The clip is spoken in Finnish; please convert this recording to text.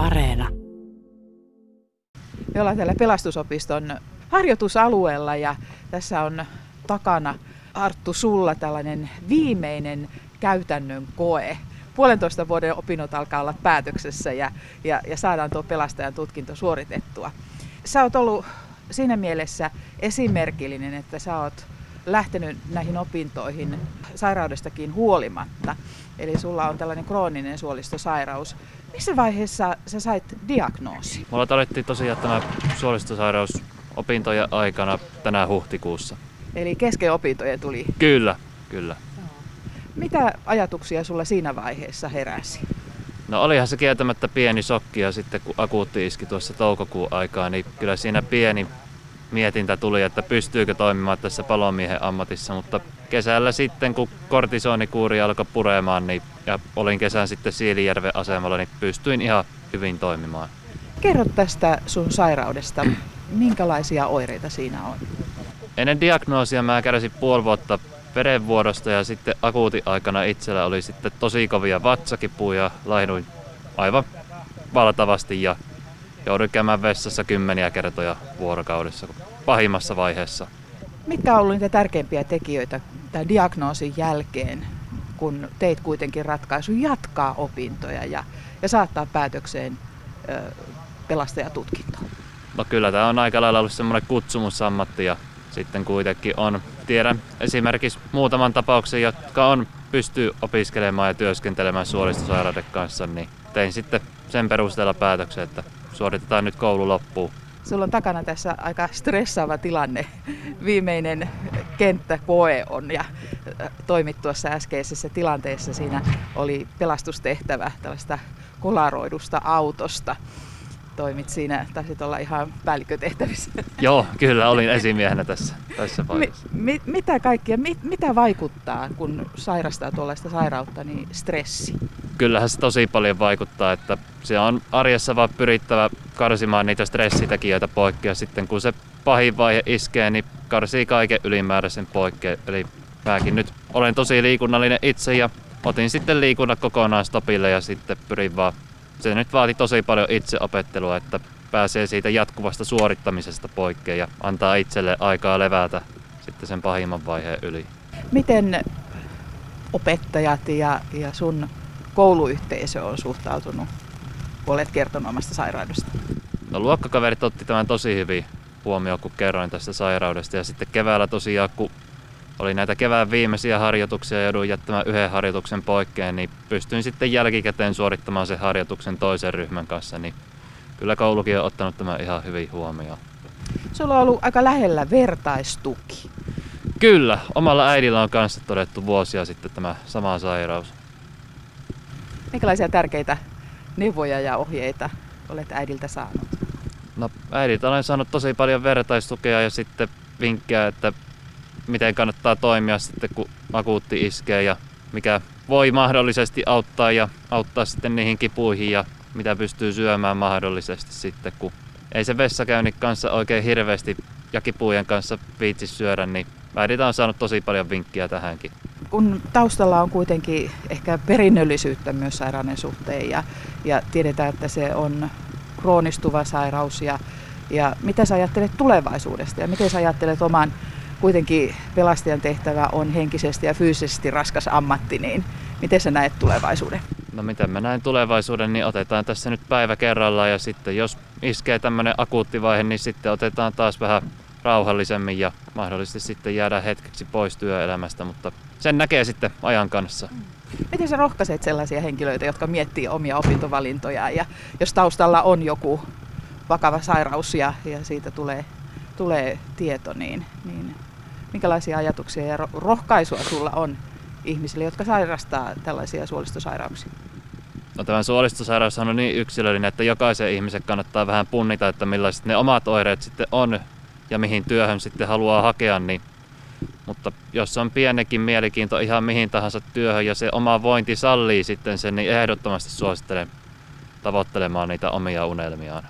Areena. Me ollaan täällä pelastusopiston harjoitusalueella ja tässä on takana Arttu sulla tällainen viimeinen käytännön koe. Puolentoista vuoden opinnot alkaa olla päätöksessä ja, ja, ja saadaan tuo pelastajan tutkinto suoritettua. Sä oot ollut siinä mielessä esimerkillinen, että sä oot lähtenyt näihin opintoihin sairaudestakin huolimatta. Eli sulla on tällainen krooninen suolistosairaus. Missä vaiheessa sä sait diagnoosi? Mulla todettiin tosiaan tämä suolistosairaus opintojen aikana tänä huhtikuussa. Eli kesken opintojen tuli. Kyllä, kyllä. Mitä ajatuksia sulla siinä vaiheessa heräsi? No olihan se kieltämättä pieni sokki ja sitten kun akuutti iski tuossa toukokuun aikaa, niin kyllä siinä pieni mietintä tuli, että pystyykö toimimaan tässä palomiehen ammatissa, mutta kesällä sitten kun kortisonikuuri alkoi puremaan niin, ja olin kesän sitten Siilijärven asemalla, niin pystyin ihan hyvin toimimaan. Kerro tästä sun sairaudesta. Minkälaisia oireita siinä on? Ennen diagnoosia mä kärsin puoli vuotta verenvuodosta ja sitten akuutin aikana itsellä oli sitten tosi kovia vatsakipuja, lainuin aivan valtavasti ja jouduin käymään vessassa kymmeniä kertoja vuorokaudessa pahimmassa vaiheessa. Mitkä on ollut niitä tärkeimpiä tekijöitä tämän diagnoosin jälkeen, kun teit kuitenkin ratkaisu jatkaa opintoja ja, ja saattaa päätökseen ö, pelastajatutkinto? No kyllä tämä on aika lailla ollut semmoinen kutsumusammatti ja sitten kuitenkin on, tiedän esimerkiksi muutaman tapauksen, jotka on pystyy opiskelemaan ja työskentelemään suolistosairauden kanssa, niin tein sitten sen perusteella päätöksen, että suoritetaan nyt koulu loppuun. Sulla on takana tässä aika stressaava tilanne. Viimeinen kenttäkoe on ja toimit tuossa äskeisessä tilanteessa. Siinä oli pelastustehtävä tällaista kolaroidusta autosta toimit siinä, taisit olla ihan päällikkötehtävissä. Joo, kyllä olin esimiehenä tässä, tässä vaiheessa. Mi, mi, mitä kaikkia, mi, mitä vaikuttaa, kun sairastaa tuollaista sairautta, niin stressi? Kyllähän se tosi paljon vaikuttaa, että se on arjessa vaan pyrittävä karsimaan niitä stressitekijöitä poikkea. Sitten kun se pahin vaihe iskee, niin karsii kaiken ylimääräisen poikkea. Eli mäkin nyt olen tosi liikunnallinen itse ja otin sitten liikunnat kokonaan stopille ja sitten pyrin vaan se nyt vaati tosi paljon itseopettelua, että pääsee siitä jatkuvasta suorittamisesta poikkeen ja antaa itselle aikaa levätä sitten sen pahimman vaiheen yli. Miten opettajat ja, ja sun kouluyhteisö on suhtautunut, kun olet kertonut omasta sairaudesta? No luokkakaverit otti tämän tosi hyvin huomioon, kun kerroin tästä sairaudesta. Ja sitten keväällä tosiaan, kun oli näitä kevään viimeisiä harjoituksia ja jouduin jättämään yhden harjoituksen poikkeen, niin pystyin sitten jälkikäteen suorittamaan sen harjoituksen toisen ryhmän kanssa, niin kyllä koulukin on ottanut tämän ihan hyvin huomioon. Sulla on ollut aika lähellä vertaistuki. Kyllä, omalla äidillä on kanssa todettu vuosia sitten tämä sama sairaus. Minkälaisia tärkeitä neuvoja ja ohjeita olet äidiltä saanut? No äidiltä olen saanut tosi paljon vertaistukea ja sitten vinkkejä, että miten kannattaa toimia sitten, kun akuutti iskee ja mikä voi mahdollisesti auttaa ja auttaa sitten niihin kipuihin ja mitä pystyy syömään mahdollisesti sitten, kun ei se vessakäynnin kanssa oikein hirveästi ja kipujen kanssa viitsi syödä, niin äidiltä on saanut tosi paljon vinkkiä tähänkin. Kun taustalla on kuitenkin ehkä perinnöllisyyttä myös sairauden suhteen ja, ja tiedetään, että se on kroonistuva sairaus ja, ja mitä sä ajattelet tulevaisuudesta ja miten sä ajattelet oman kuitenkin pelastajan tehtävä on henkisesti ja fyysisesti raskas ammatti, niin miten sä näet tulevaisuuden? No miten mä näen tulevaisuuden, niin otetaan tässä nyt päivä kerrallaan ja sitten jos iskee tämmöinen akuutti vaihe, niin sitten otetaan taas vähän rauhallisemmin ja mahdollisesti sitten jäädä hetkeksi pois työelämästä, mutta sen näkee sitten ajan kanssa. Miten sä rohkaiset sellaisia henkilöitä, jotka miettii omia opintovalintoja ja jos taustalla on joku vakava sairaus ja, ja siitä tulee, tulee tieto, niin, niin minkälaisia ajatuksia ja rohkaisua sulla on ihmisille, jotka sairastaa tällaisia suolistosairauksia? No tämä suolistosairaus on niin yksilöllinen, että jokaisen ihmisen kannattaa vähän punnita, että millaiset ne omat oireet sitten on ja mihin työhön sitten haluaa hakea. Niin, mutta jos on pienekin mielenkiinto ihan mihin tahansa työhön ja se oma vointi sallii sitten sen, niin ehdottomasti suosittelen tavoittelemaan niitä omia unelmiaan.